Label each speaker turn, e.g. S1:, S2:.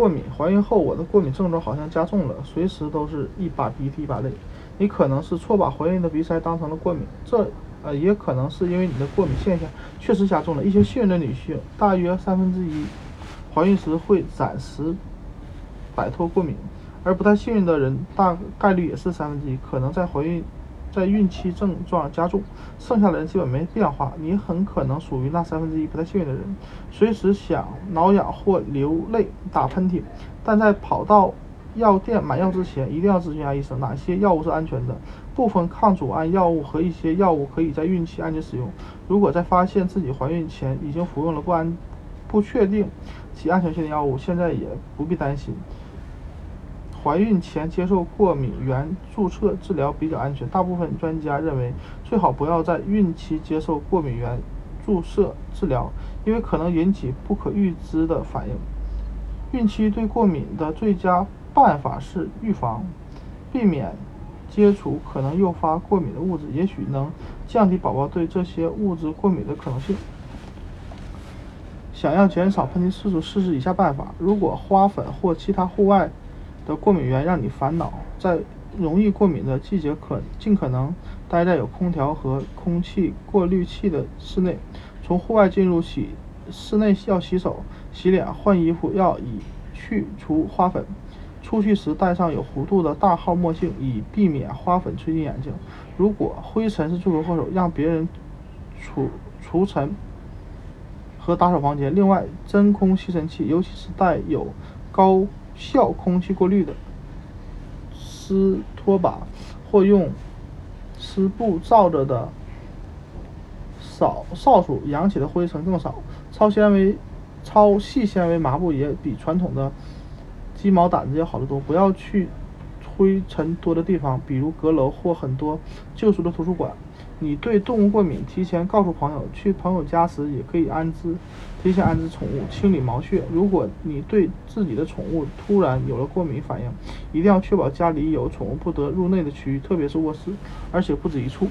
S1: 过敏，怀孕后我的过敏症状好像加重了，随时都是一把鼻涕一把泪。你可能是错把怀孕的鼻塞当成了过敏，这呃也可能是因为你的过敏现象确实加重了。一些幸运的女性，大约三分之一，怀孕时会暂时摆脱过敏，而不太幸运的人大概率也是三分之一，可能在怀孕。在孕期症状加重，剩下的人基本没变化。你很可能属于那三分之一不太幸运的人，随时想挠痒或流泪、打喷嚏。但在跑到药店买药之前，一定要咨询下医生哪些药物是安全的。部分抗组胺药物和一些药物可以在孕期安全使用。如果在发现自己怀孕前已经服用了不安、不确定其安全性的药物，现在也不必担心。怀孕前接受过敏原注射治疗比较安全，大部分专家认为最好不要在孕期接受过敏原注射治疗，因为可能引起不可预知的反应。孕期对过敏的最佳办法是预防，避免接触可能诱发过敏的物质，也许能降低宝宝对这些物质过敏的可能性。想要减少喷嚏次数，试试以下办法：如果花粉或其他户外的过敏源让你烦恼，在容易过敏的季节，可尽可能待在有空调和空气过滤器的室内。从户外进入洗室内要洗手、洗脸、换衣服，要以去除花粉。出去时戴上有弧度的大号墨镜，以避免花粉吹进眼睛。如果灰尘是罪魁祸首，让别人除除尘和打扫房间。另外，真空吸尘器，尤其是带有高。效空气过滤的湿拖把，或用湿布罩着的扫扫帚，扬起的灰尘更少。超纤维、超细纤维麻布也比传统的鸡毛掸子要好得多。不要去灰尘多的地方，比如阁楼或很多旧书的图书馆。你对动物过敏，提前告诉朋友。去朋友家时也可以安置，提前安置宠物，清理毛屑。如果你对自己的宠物突然有了过敏反应，一定要确保家里有宠物不得入内的区域，特别是卧室，而且不止一处。